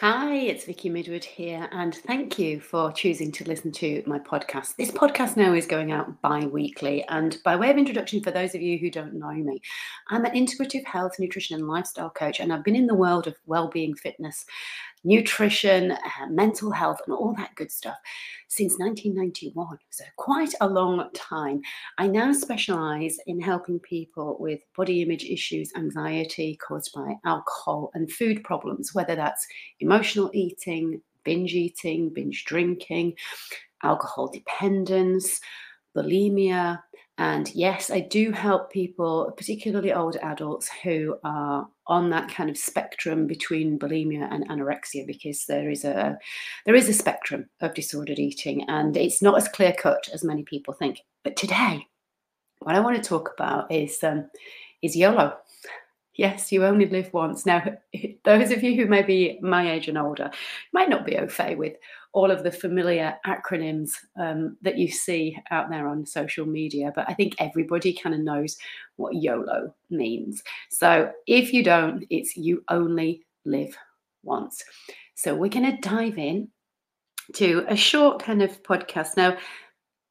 Hi, it's Vicky Midwood here, and thank you for choosing to listen to my podcast. This podcast now is going out bi weekly, and by way of introduction, for those of you who don't know me, I'm an integrative health, nutrition, and lifestyle coach, and I've been in the world of well being, fitness, nutrition, uh, mental health, and all that good stuff since 1991. So, quite a long time. I now specialize in helping people with body image issues, anxiety caused by alcohol, and food problems, whether that's emotional eating, binge eating, binge drinking, alcohol dependence, bulimia, and yes, I do help people, particularly older adults, who are on that kind of spectrum between bulimia and anorexia, because there is a there is a spectrum of disordered eating, and it's not as clear cut as many people think. But today, what I want to talk about is um, is YOLO. Yes, you only live once. Now, those of you who may be my age and older might not be au fait with all of the familiar acronyms um, that you see out there on social media, but I think everybody kind of knows what YOLO means. So if you don't, it's you only live once. So we're going to dive in to a short kind of podcast. Now,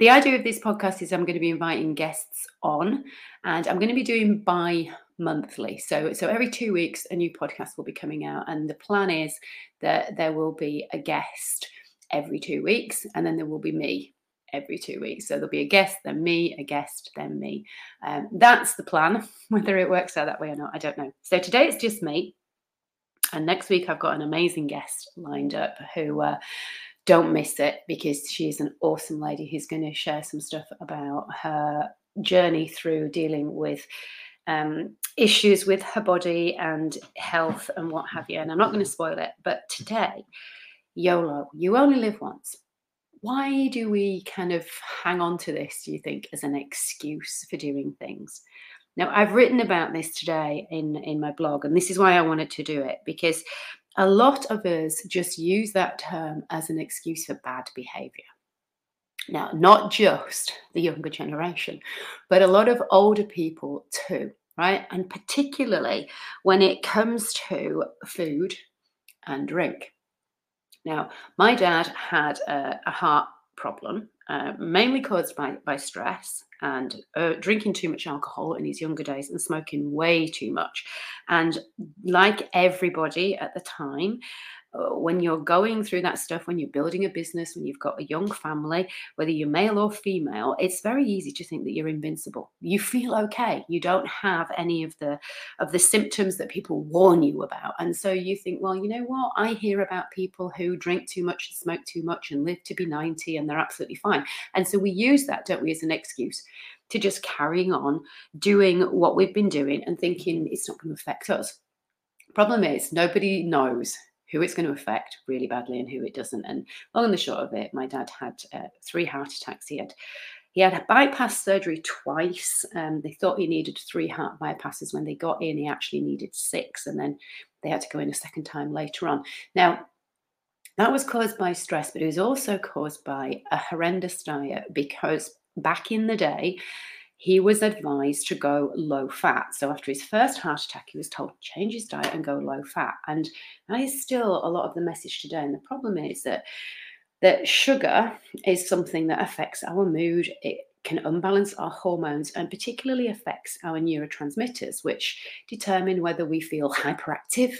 the idea of this podcast is I'm going to be inviting guests on, and I'm going to be doing bi monthly. So, so every two weeks, a new podcast will be coming out, and the plan is that there will be a guest every two weeks, and then there will be me every two weeks. So there'll be a guest, then me, a guest, then me. Um, that's the plan. Whether it works out that way or not, I don't know. So today it's just me. And next week I've got an amazing guest lined up who uh, don't miss it because she's an awesome lady who's going to share some stuff about her journey through dealing with um, issues with her body and health and what have you. And I'm not going to spoil it, but today YOLO, you only live once. Why do we kind of hang on to this, do you think, as an excuse for doing things? Now, I've written about this today in, in my blog, and this is why I wanted to do it because a lot of us just use that term as an excuse for bad behavior. Now, not just the younger generation, but a lot of older people too, right? And particularly when it comes to food and drink. Now, my dad had a, a heart problem, uh, mainly caused by, by stress and uh, drinking too much alcohol in his younger days and smoking way too much. And like everybody at the time, Uh, when you're going through that stuff, when you're building a business, when you've got a young family, whether you're male or female, it's very easy to think that you're invincible. You feel okay. You don't have any of the of the symptoms that people warn you about, and so you think, well, you know what? I hear about people who drink too much and smoke too much and live to be 90, and they're absolutely fine. And so we use that, don't we, as an excuse to just carrying on doing what we've been doing and thinking it's not going to affect us. Problem is, nobody knows who it's going to affect really badly and who it doesn't. And long and the short of it, my dad had uh, three heart attacks. He had he had bypass surgery twice. Um, they thought he needed three heart bypasses. When they got in, he actually needed six, and then they had to go in a second time later on. Now, that was caused by stress, but it was also caused by a horrendous diet because back in the day, he was advised to go low fat. So after his first heart attack, he was told to change his diet and go low fat. And that is still a lot of the message today. And the problem is that that sugar is something that affects our mood. It can unbalance our hormones and particularly affects our neurotransmitters, which determine whether we feel hyperactive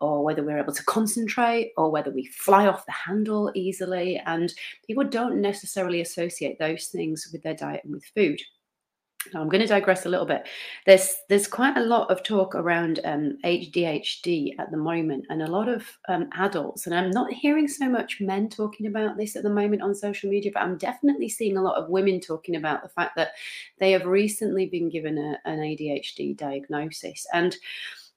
or whether we're able to concentrate or whether we fly off the handle easily. And people don't necessarily associate those things with their diet and with food. I'm going to digress a little bit. There's there's quite a lot of talk around um, ADHD at the moment, and a lot of um, adults. And I'm not hearing so much men talking about this at the moment on social media, but I'm definitely seeing a lot of women talking about the fact that they have recently been given a, an ADHD diagnosis. And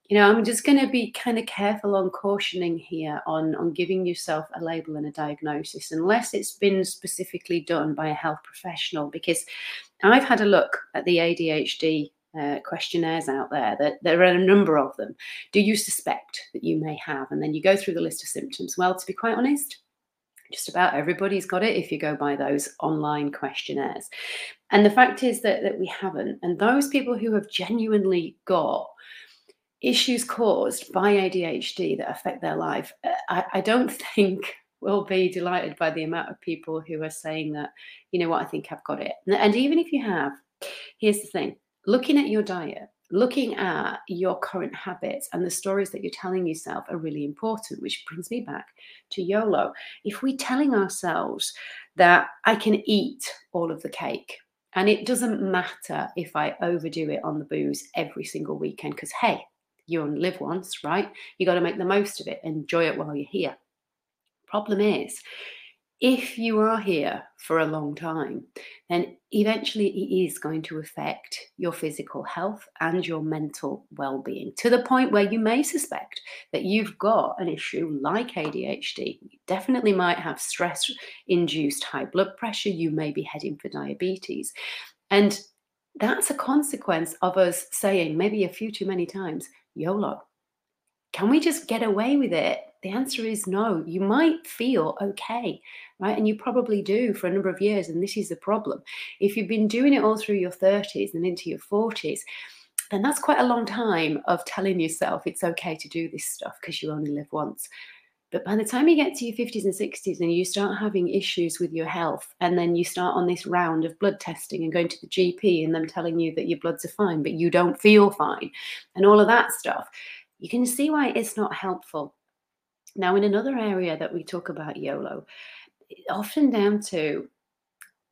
you know, I'm just going to be kind of careful on cautioning here on, on giving yourself a label and a diagnosis unless it's been specifically done by a health professional. Because I've had a look at the ADHD uh, questionnaires out there that there are a number of them. Do you suspect that you may have? And then you go through the list of symptoms. Well, to be quite honest, just about everybody's got it if you go by those online questionnaires. And the fact is that, that we haven't. And those people who have genuinely got issues caused by ADHD that affect their life, uh, I, I don't think will be delighted by the amount of people who are saying that, you know what, I think I've got it. And even if you have, here's the thing looking at your diet, looking at your current habits and the stories that you're telling yourself are really important, which brings me back to YOLO. If we're telling ourselves that I can eat all of the cake, and it doesn't matter if I overdo it on the booze every single weekend, because hey, you only live once, right? You got to make the most of it, enjoy it while you're here. Problem is, if you are here for a long time, then eventually it is going to affect your physical health and your mental well being to the point where you may suspect that you've got an issue like ADHD. You definitely might have stress induced high blood pressure. You may be heading for diabetes. And that's a consequence of us saying maybe a few too many times, YOLO. Can we just get away with it the answer is no. You might feel okay, right? And you probably do for a number of years. And this is the problem. If you've been doing it all through your 30s and into your 40s, then that's quite a long time of telling yourself it's okay to do this stuff because you only live once. But by the time you get to your 50s and 60s and you start having issues with your health, and then you start on this round of blood testing and going to the GP and them telling you that your bloods are fine, but you don't feel fine, and all of that stuff, you can see why it's not helpful. Now, in another area that we talk about YOLO, often down to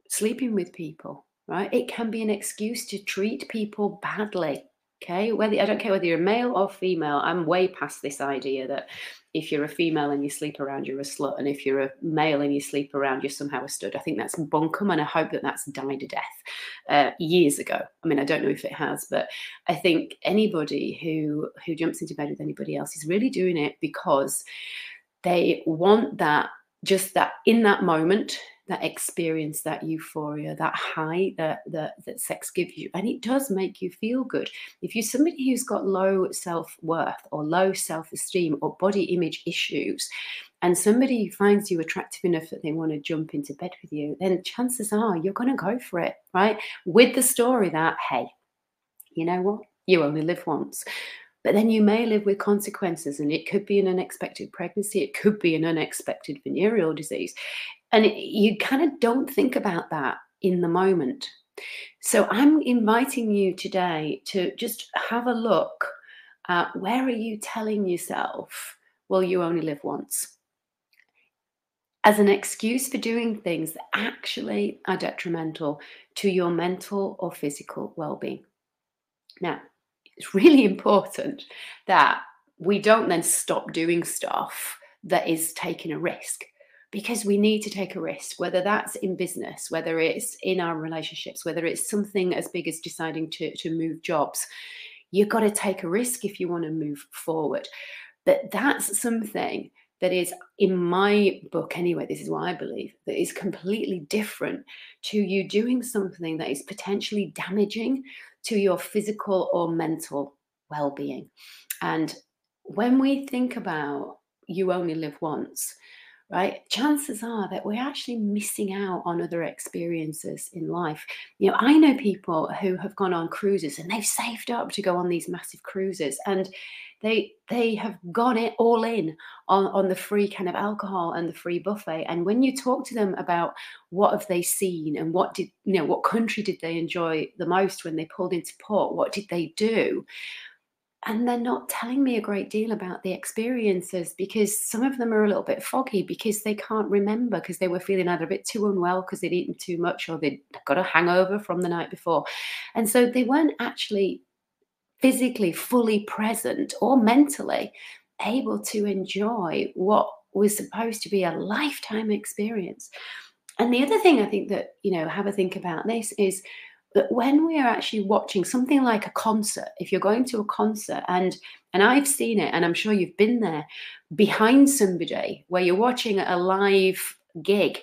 sleeping with people, right? It can be an excuse to treat people badly. Okay, whether I don't care whether you're a male or female, I'm way past this idea that if you're a female and you sleep around, you're a slut, and if you're a male and you sleep around, you're somehow a stud. I think that's bunkum, and I hope that that's died a death uh, years ago. I mean, I don't know if it has, but I think anybody who who jumps into bed with anybody else is really doing it because they want that just that in that moment that experience, that euphoria, that high that, that that sex gives you. And it does make you feel good. If you're somebody who's got low self-worth or low self-esteem or body image issues, and somebody finds you attractive enough that they want to jump into bed with you, then chances are you're going to go for it, right? With the story that, hey, you know what? You only live once. But then you may live with consequences, and it could be an unexpected pregnancy, it could be an unexpected venereal disease. And you kind of don't think about that in the moment. So I'm inviting you today to just have a look at where are you telling yourself, well, you only live once? As an excuse for doing things that actually are detrimental to your mental or physical well being. Now, it's really important that we don't then stop doing stuff that is taking a risk because we need to take a risk, whether that's in business, whether it's in our relationships, whether it's something as big as deciding to, to move jobs. You've got to take a risk if you want to move forward. But that's something that is, in my book anyway, this is what I believe, that is completely different to you doing something that is potentially damaging to your physical or mental well being. And when we think about you only live once, right, chances are that we're actually missing out on other experiences in life. You know, I know people who have gone on cruises and they've saved up to go on these massive cruises and they they have gone it all in on, on the free kind of alcohol and the free buffet. And when you talk to them about what have they seen and what did you know what country did they enjoy the most when they pulled into port, what did they do? And they're not telling me a great deal about the experiences because some of them are a little bit foggy because they can't remember because they were feeling either a bit too unwell because they'd eaten too much or they'd got a hangover from the night before. And so they weren't actually physically fully present or mentally able to enjoy what was supposed to be a lifetime experience. And the other thing I think that, you know, have a think about this is that when we are actually watching something like a concert if you're going to a concert and and i've seen it and i'm sure you've been there behind somebody where you're watching a live gig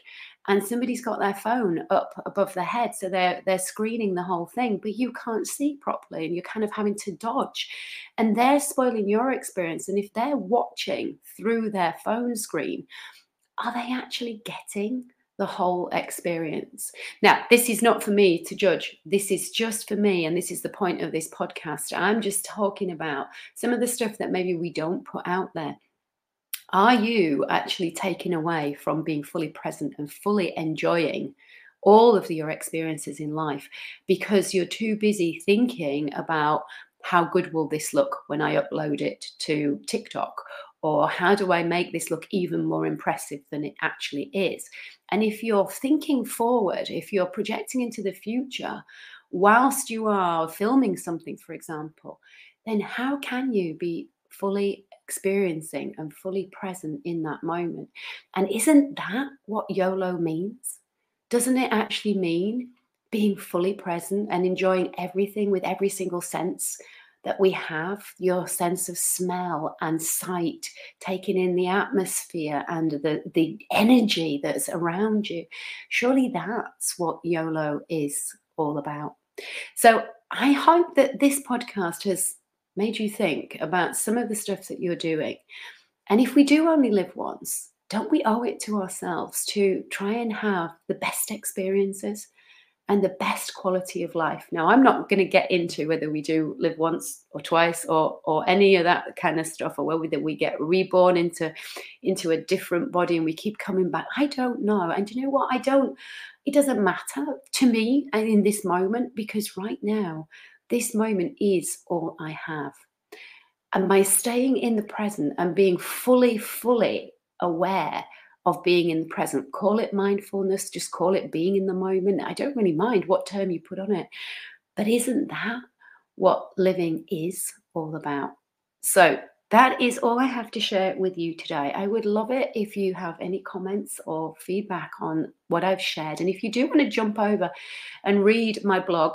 and somebody's got their phone up above their head so they're they're screening the whole thing but you can't see properly and you're kind of having to dodge. And they're spoiling your experience and if they're watching through their phone screen are they actually getting the whole experience. Now, this is not for me to judge. This is just for me. And this is the point of this podcast. I'm just talking about some of the stuff that maybe we don't put out there. Are you actually taken away from being fully present and fully enjoying all of your experiences in life because you're too busy thinking about how good will this look when I upload it to TikTok? Or how do I make this look even more impressive than it actually is? And if you're thinking forward, if you're projecting into the future, whilst you are filming something, for example, then how can you be fully experiencing and fully present in that moment? And isn't that what YOLO means? Doesn't it actually mean being fully present and enjoying everything with every single sense that we have your sense of smell and sight, taking in the atmosphere and the, the energy that's around you. Surely that's what YOLO is all about. So I hope that this podcast has made you think about some of the stuff that you're doing. And if we do only live once, don't we owe it to ourselves to try and have the best experiences? And the best quality of life. Now, I'm not going to get into whether we do live once or twice or or any of that kind of stuff, or whether we get reborn into into a different body and we keep coming back. I don't know. And you know what? I don't. It doesn't matter to me and in this moment because right now, this moment is all I have. And by staying in the present and being fully, fully aware of being in the present. Call it mindfulness, just call it being in the moment. I don't really mind what term you put on it. But isn't that what living is all about? So, that is all I have to share with you today. I would love it if you have any comments or feedback on what I've shared. And if you do want to jump over and read my blog,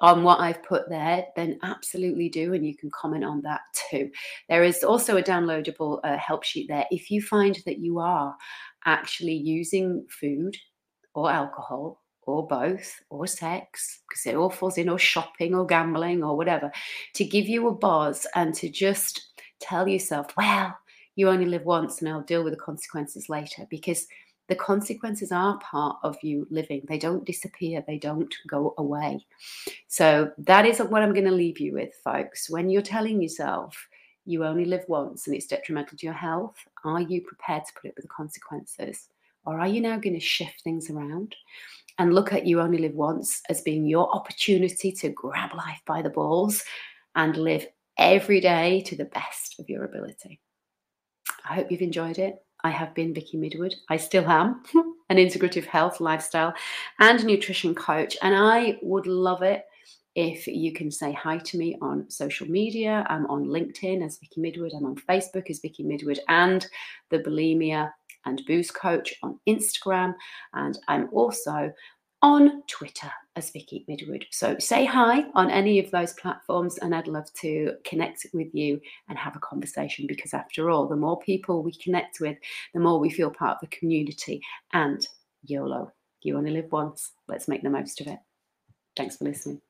on what I've put there, then absolutely do. And you can comment on that too. There is also a downloadable uh, help sheet there. If you find that you are actually using food or alcohol or both or sex, because it all falls in, or shopping or gambling or whatever, to give you a buzz and to just tell yourself, well, you only live once and I'll deal with the consequences later. Because the consequences are part of you living. They don't disappear, they don't go away. So, that is what I'm going to leave you with, folks. When you're telling yourself you only live once and it's detrimental to your health, are you prepared to put up with the consequences? Or are you now going to shift things around and look at you only live once as being your opportunity to grab life by the balls and live every day to the best of your ability? I hope you've enjoyed it. I have been Vicky Midwood. I still am an integrative health, lifestyle, and nutrition coach. And I would love it if you can say hi to me on social media. I'm on LinkedIn as Vicky Midwood. I'm on Facebook as Vicky Midwood and the Bulimia and Booze Coach on Instagram. And I'm also on Twitter as Vicky Midwood. So say hi on any of those platforms, and I'd love to connect with you and have a conversation because, after all, the more people we connect with, the more we feel part of the community. And YOLO, you only live once. Let's make the most of it. Thanks for listening.